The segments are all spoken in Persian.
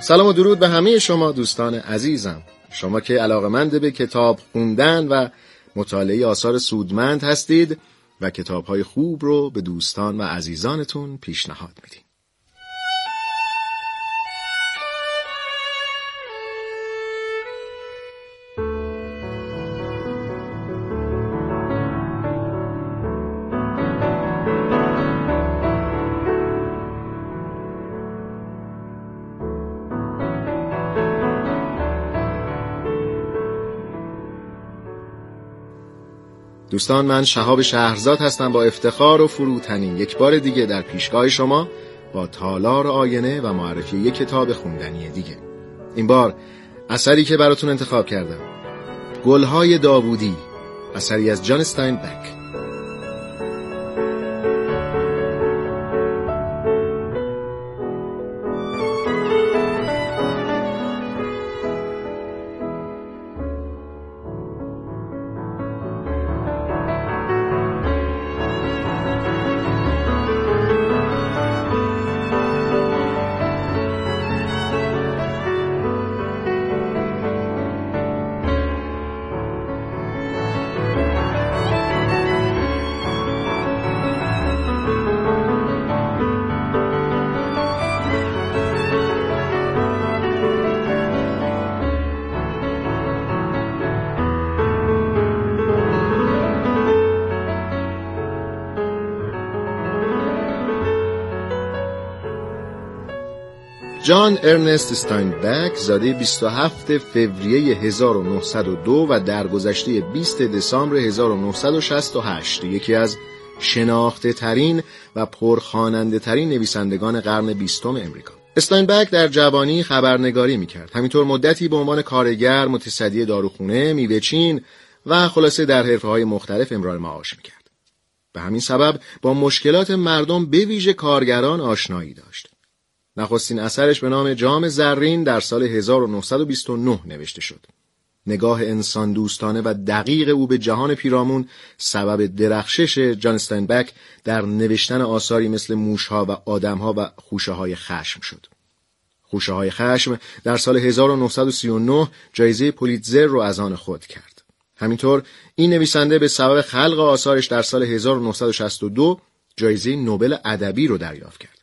سلام و درود به همه شما دوستان عزیزم. شما که علاقمند به کتاب خوندن و مطالعه آثار سودمند هستید و کتابهای خوب رو به دوستان و عزیزانتون پیشنهاد می‌دید دوستان من شهاب شهرزاد هستم با افتخار و فروتنی یک بار دیگه در پیشگاه شما با تالار آینه و معرفی یک کتاب خوندنی دیگه. این بار اثری که براتون انتخاب کردم. گلهای داوودی اثری از جان استاین بک جان ارنست استاینبک زاده 27 فوریه 1902 و درگذشته 20 دسامبر 1968 یکی از شناخته ترین و پرخاننده ترین نویسندگان قرن بیستم امریکا. استاینبک در جوانی خبرنگاری می‌کرد. همینطور مدتی به عنوان کارگر متصدی داروخونه میوهچین و خلاصه در حرفه های مختلف امرار معاش می‌کرد. به همین سبب با مشکلات مردم به ویژه کارگران آشنایی داشت. نخستین اثرش به نام جام زرین در سال 1929 نوشته شد. نگاه انسان دوستانه و دقیق او به جهان پیرامون سبب درخشش جان استنبک در نوشتن آثاری مثل موشها و آدمها و خوشه های خشم شد. خوشه های خشم در سال 1939 جایزه پولیتزر رو از آن خود کرد. همینطور این نویسنده به سبب خلق آثارش در سال 1962 جایزه نوبل ادبی رو دریافت کرد.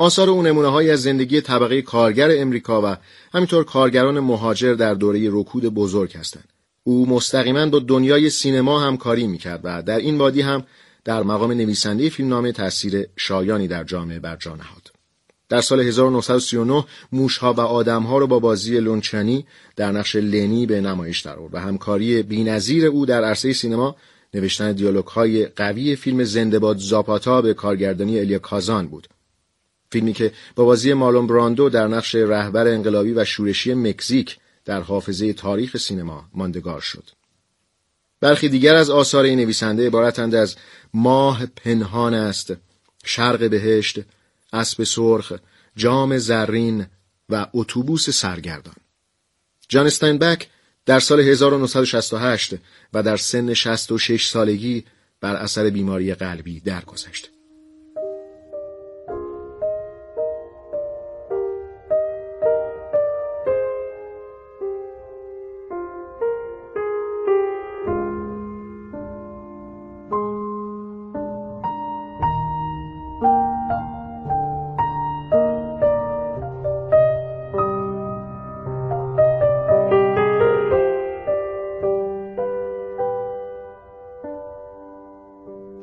آثار او نمونه از زندگی طبقه کارگر امریکا و همینطور کارگران مهاجر در دوره رکود بزرگ هستند. او مستقیما با دنیای سینما همکاری می‌کرد و در این وادی هم در مقام نویسنده فیلمنامه تاثیر شایانی در جامعه بر جا نهاد. در سال 1939 موشها و آدمها را با بازی لونچنی در نقش لنی به نمایش در آورد و همکاری بینظیر او در عرصه سینما نوشتن دیالوگ های قوی فیلم زندباد زاپاتا به کارگردانی الیا کازان بود فیلمی که با بازی مالون براندو در نقش رهبر انقلابی و شورشی مکزیک در حافظه تاریخ سینما ماندگار شد. برخی دیگر از آثار این نویسنده عبارتند از ماه پنهان است، شرق بهشت، اسب سرخ، جام زرین و اتوبوس سرگردان. جان استاینبک در سال 1968 و در سن 66 سالگی بر اثر بیماری قلبی درگذشت.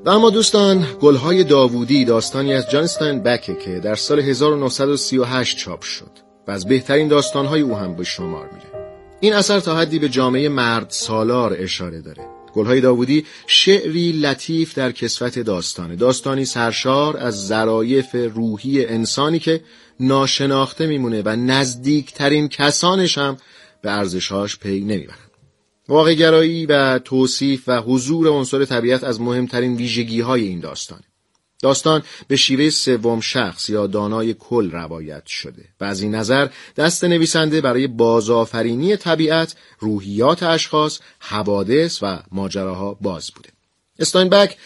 و اما دوستان گلهای داوودی داستانی از جانستاین بکه که در سال 1938 چاپ شد و از بهترین داستانهای او هم به شمار میره. این اثر تا حدی به جامعه مرد سالار اشاره داره. گلهای داوودی شعری لطیف در کسوت داستانه. داستانی سرشار از ظرایف روحی انسانی که ناشناخته میمونه و نزدیکترین کسانش هم به ارزشهاش پی نمی‌برن. واقعگرایی و توصیف و حضور عنصر طبیعت از مهمترین ویژگی های این داستانه داستان به شیوه سوم شخص یا دانای کل روایت شده و از این نظر دست نویسنده برای بازآفرینی طبیعت روحیات اشخاص حوادث و ماجراها باز بوده. استاینبک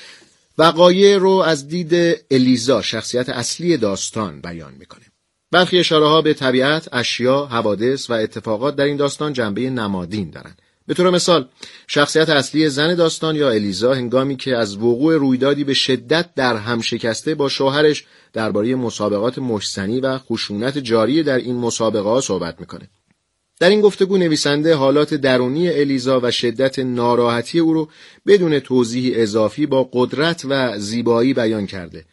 وقایع رو از دید الیزا شخصیت اصلی داستان بیان می‌کنه. برخی اشاره ها به طبیعت، اشیا، حوادث و اتفاقات در این داستان جنبه نمادین دارند. به طور مثال شخصیت اصلی زن داستان یا الیزا هنگامی که از وقوع رویدادی به شدت در هم شکسته با شوهرش درباره مسابقات مشتنی و خشونت جاری در این مسابقه ها صحبت می‌کنه. در این گفتگو نویسنده حالات درونی الیزا و شدت ناراحتی او رو بدون توضیح اضافی با قدرت و زیبایی بیان کرده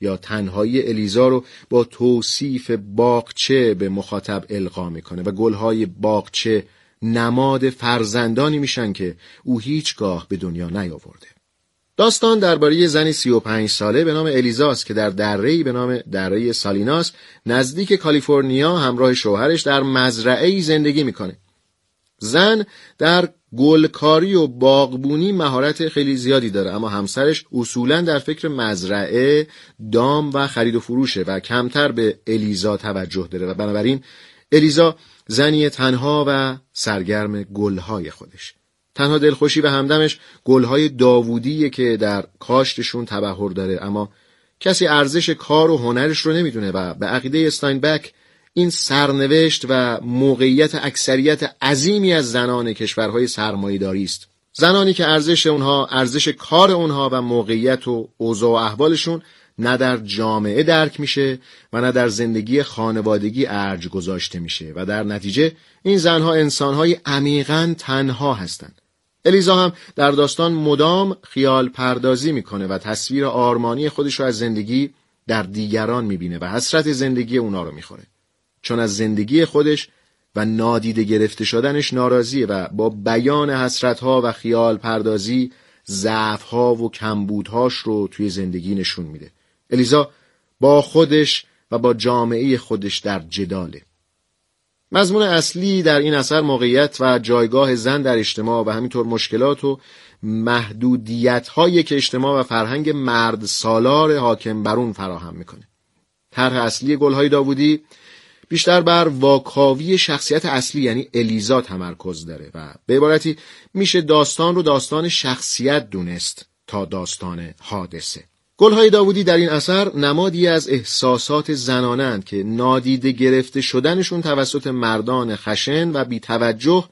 یا تنهایی الیزا رو با توصیف باغچه به مخاطب القا می‌کنه و گلهای باغچه نماد فرزندانی میشن که او هیچگاه به دنیا نیاورده. داستان درباره زنی 35 ساله به نام الیزاس که در دره‌ای به نام دره سالیناس نزدیک کالیفرنیا همراه شوهرش در مزرعه‌ای زندگی می‌کنه. زن در گلکاری و باغبونی مهارت خیلی زیادی داره اما همسرش اصولا در فکر مزرعه، دام و خرید و فروشه و کمتر به الیزا توجه داره و بنابراین الیزا زنی تنها و سرگرم گلهای خودش. تنها دلخوشی و همدمش گلهای داوودیه که در کاشتشون تبهر داره. اما کسی ارزش کار و هنرش رو نمی‌دونه و به عقیده استاینبک این سرنوشت و موقعیت اکثریت عظیمی از زنان کشورهای سرمایه‌داری است. زنانی که ارزش اونها ارزش کار اونها و موقعیت و اوضاع و احوالشون نه در جامعه درک میشه و نه در زندگی خانوادگی ارج گذاشته میشه و در نتیجه این زنها انسانهای عمیقا تنها هستند. الیزا هم در داستان مدام خیال پردازی می‌کنه و تصویر آرمانی خودش رو از زندگی در دیگران می‌بینه و حسرت زندگی اونا رو می‌خوره. چون از زندگی خودش و نادیده گرفته شدنش ناراضیه و با بیان حسرتها و خیال پردازی ضعفها و کمبودهاش رو توی زندگی نشون میده. الیزا با خودش و با جامعه خودش در جداله. مضمون اصلی در این اثر موقعیت و جایگاه زن در اجتماع و همینطور مشکلات و محدودیت هایی که اجتماع و فرهنگ مرد سالار حاکم برون فراهم می‌کنه. طرح اصلی گلهای داوودی بیشتر بر واکاوی شخصیت اصلی یعنی الیزا تمرکز داره و به عبارتی میشه داستان رو داستان شخصیت دونست تا داستان حادثه. گلهای داوودی در این اثر نمادی از احساسات زنانند که نادیده گرفته شدنشون توسط مردان خشن و بیتوجه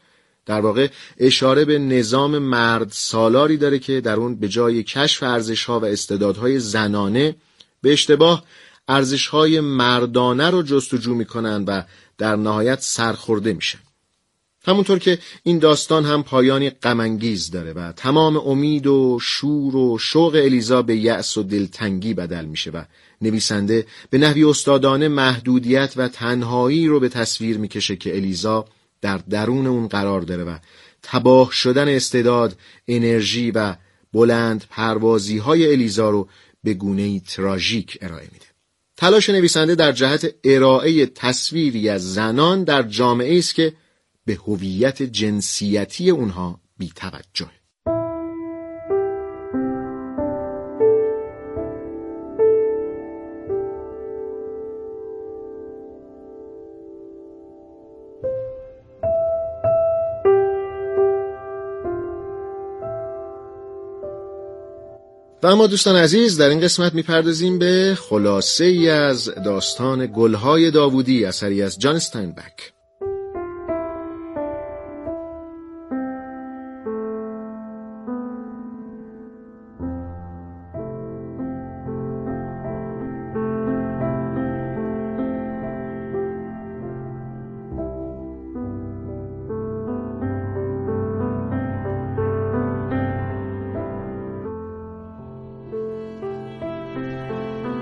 در واقع اشاره به نظام مرد سالاری داره که در اون به جای کشف ارزشها و استعدادهای زنانه به اشتباه ارزشهای مردانه رو جستجو می‌کنن و در نهایت سرخورده میشن. همونطور که این داستان هم پایانی غمانگیز داره و تمام امید و شور و شوق الیزا به یأس و دلتنگی بدل میشه و نویسنده به نحوی استادانه محدودیت و تنهایی رو به تصویر می‌کشه که الیزا در درون اون قرار داره و تباه شدن استعداد، انرژی و بلند پروازی های الیزا رو به گونه تراژیک ارائه میده. تلاش نویسنده در جهت ارائه تصویری از زنان در جامعه است که به هویت جنسیتی اونها بی توجه. و اما دوستان عزیز در این قسمت می‌پردازیم به خلاصه ای از داستان گلهای داوودی اثری از جان استاینبک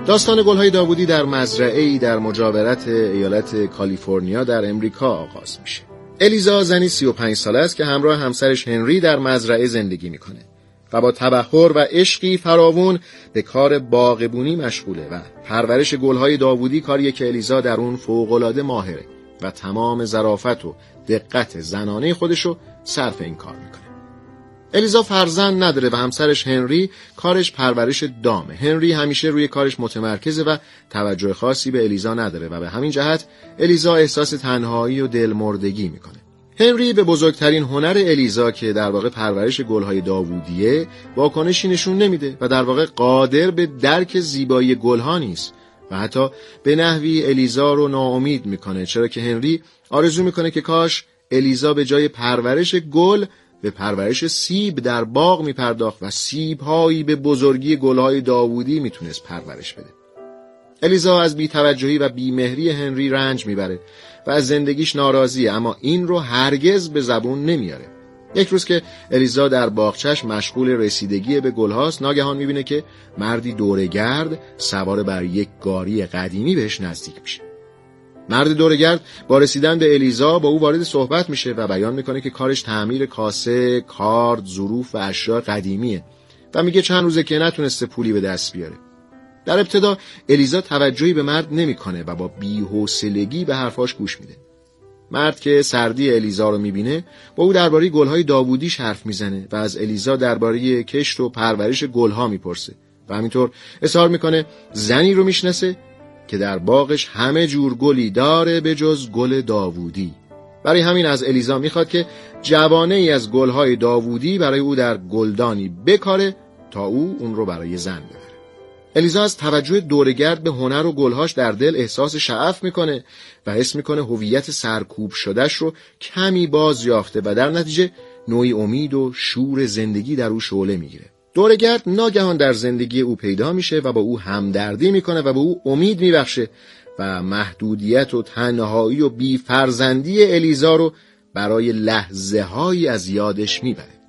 داستان گلهای داوودی در مزرعه در مجاورت ایالت کالیفرنیا در امریکا آغاز میشه. الیزا زنی 35 ساله است که همراه همسرش هنری در مزرعه زندگی می‌کنه. و با تبخور و عشقی فراوون به کار باغبونی مشغوله و پرورش گلهای داوودی کاریه که الیزا در اون فوقالعاده ماهره و تمام ظرافت و دقت زنانه خودشو صرف این کار می‌کنه الیزا فرزند نداره و همسرش هنری کارش پرورش دامه. هنری همیشه روی کارش متمرکزه و توجه خاصی به الیزا نداره و به همین جهت الیزا احساس تنهایی و دلمردگی می‌کنه. هنری به بزرگترین هنر الیزا که در واقع پرورش گلهای داوودیه واکنشی نشون نمیده و در واقع قادر به درک زیبایی گلها نیست و حتی به نحوی الیزا رو ناامید می‌کنه چرا که هنری آرزو می‌کنه که کاش الیزا به جای پرورش گل به پرورش سیب در باغ می پرداخت و سیب هایی به بزرگی گلهای داوودی می‌تونست پرورش بده. الیزا از بیتوجهی و بیمهری هنری رنج می‌بره و از زندگیش ناراضیه اما این رو هرگز به زبون نمیاره. یک روز که الیزا در باغچش مشغول رسیدگی به گلهاست ناگهان می‌بینه که مردی دورگرد سوار بر یک گاری قدیمی بهش نزدیک میشه. مرد دورگرد با رسیدن به الیزا با او وارد صحبت میشه و بیان می‌کنه که کارش تعمیر کاسه، کارد، ظروف و اشیاء قدیمیه و میگه چند روزه که نتونسته پولی به دست بیاره. در ابتدا الیزا توجهی به مرد نمی‌کنه و با بی‌حوصلگی به حرفاش گوش میده. مرد که سردی الیزا رو می‌بینه با او درباره گلهای داوودیش حرف می‌زنه و از الیزا درباره کشت و پرورش گلها می‌پرسه و همینطور اظهار می‌کنه زنی رو می‌شناسه که در باغش همه جور گلی داره به جز گل داوودی. برای همین از الیزا می‌خواد که جوانه ای از گلهای داوودی برای او در گلدانی بکاره تا او اون رو برای زن ببره. الیزا از توجه دورگرد به هنر و گلهاش در دل احساس شعف می‌کنه و حس می‌کنه هویت سرکوب شدهش رو کمی باز یافته و در نتیجه نوعی امید و شور زندگی در او شعله می‌گیره. دورگرد ناگهان در زندگی او پیدا میشه و با او همدردی می‌کنه و به او امید میبخشه و محدودیت و تنهایی و بیفرزندی الیزا رو برای لحظه هایی از یادش می‌بره.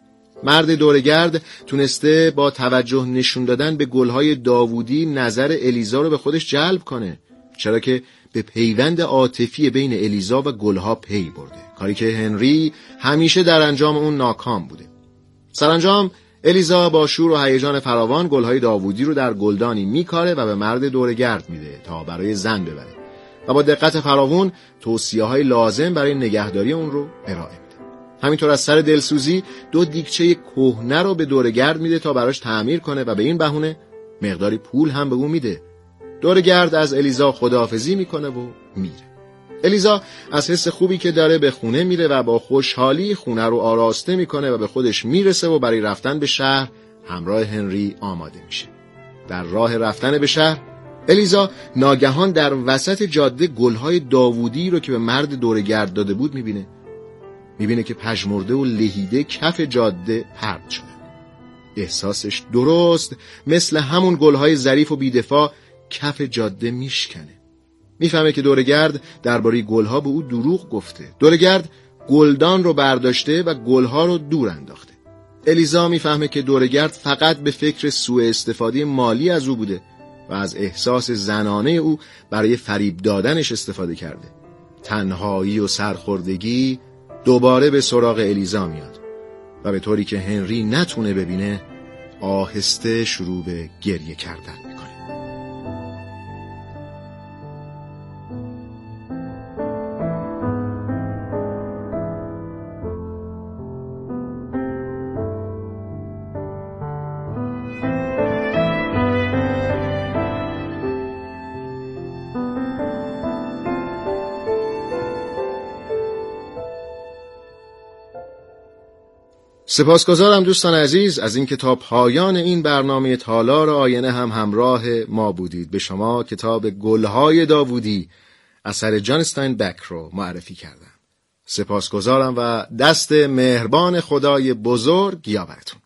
مرد دورگرد تونسته با توجه نشون دادن به گلهای داوودی نظر الیزا رو به خودش جلب کنه. چرا که به پیوند عاطفی بین الیزا و گلها پی برده. کاری که هنری همیشه در انجام اون ناکام بوده. سرانجام الیزا با شور و هیجان فراوان گلهای داوودی رو در گلدانی میکاره و به مرد دورگرد میده تا برای زن ببره. و با دقت فراوان توصیه های لازم برای نگهداری اون رو ارائه میده. همینطور از سر دلسوزی دو دیگچه کهنه رو به دورگرد میده تا براش تعمیر کنه و به این بهونه مقداری پول هم به اون میده. دورگرد از الیزا خداحافظی می‌کنه و میره. الیزا از حس خوبی که داره به خونه میره و با خوشحالی خونه رو آراسته می‌کنه و به خودش می‌رسه و برای رفتن به شهر همراه هنری آماده میشه. در راه رفتن به شهر الیزا ناگهان در وسط جاده گلهای داوودی رو که به مرد دورگرد داده بود می‌بینه. می‌بینه که پژمرده و لهیده کف جاده پرد شده احساسش درست مثل همون گلهای ظریف و بیدفاع کف جاده میشکنه. می‌فهمه که دورگرد درباره گلها به او دروغ گفته. دورگرد گلدان رو برداشته و گلها رو دور انداخته. الیزا می‌فهمه که دورگرد فقط به فکر سوء استفاده مالی از او بوده و از احساس زنانه او برای فریب دادنش استفاده کرده. تنهایی و سرخوردگی دوباره به سراغ الیزا میاد و به طوری که هنری نتونه ببینه آهسته شروع به گریه کردن سپاسگزارم دوستان عزیز از این کتاب پایان این برنامه تالار آینه هم همراه ما بودید. به شما کتاب گلهای داوودی اثر جانستاین بک رو معرفی کردم. سپاسگزارم و دست مهربان خدای بزرگ یاورتون.